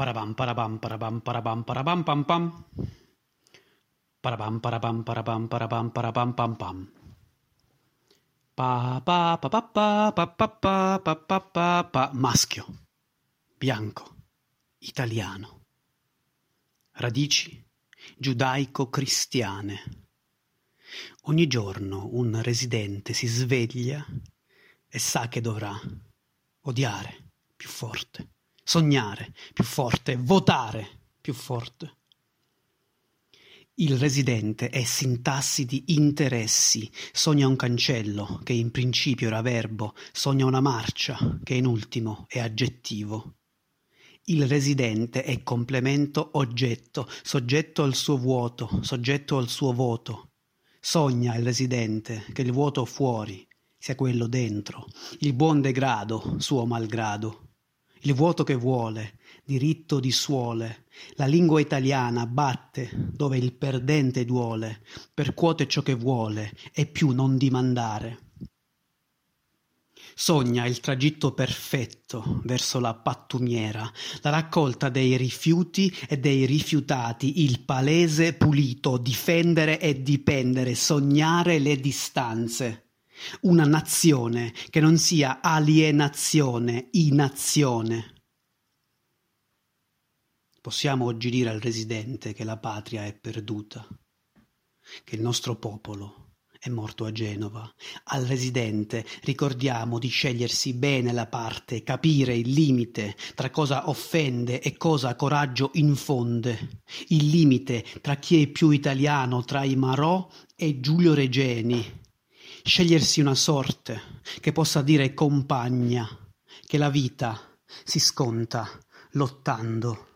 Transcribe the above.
Parabam parabam parabam parabam parabam pam pam. Parabam parabam parabam parabam parabam pam pam. Pa pa pa pa pa pa pa pa pa pa pa pa maschio bianco italiano radici giudaico-cristiane ogni giorno un residente si sveglia e sa che dovrà odiare più forte sognare più forte, votare più forte. Il residente è sintassi di interessi, sogna un cancello, che in principio era verbo, sogna una marcia, che in ultimo è aggettivo. Il residente è complemento oggetto, soggetto al suo vuoto, soggetto al suo voto. Sogna il residente che il vuoto fuori sia quello dentro, il buon degrado, suo malgrado il vuoto che vuole, diritto di suole, la lingua italiana batte dove il perdente duole, percuote ciò che vuole e più non dimandare. Sogna il tragitto perfetto verso la pattumiera, la raccolta dei rifiuti e dei rifiutati, il palese pulito, difendere e dipendere, sognare le distanze una nazione che non sia alienazione, inazione. Possiamo oggi dire al residente che la patria è perduta, che il nostro popolo è morto a Genova. Al residente ricordiamo di scegliersi bene la parte, capire il limite tra cosa offende e cosa coraggio infonde, il limite tra chi è più italiano tra i Marò e Giulio Regeni, scegliersi una sorte che possa dire compagna che la vita si sconta lottando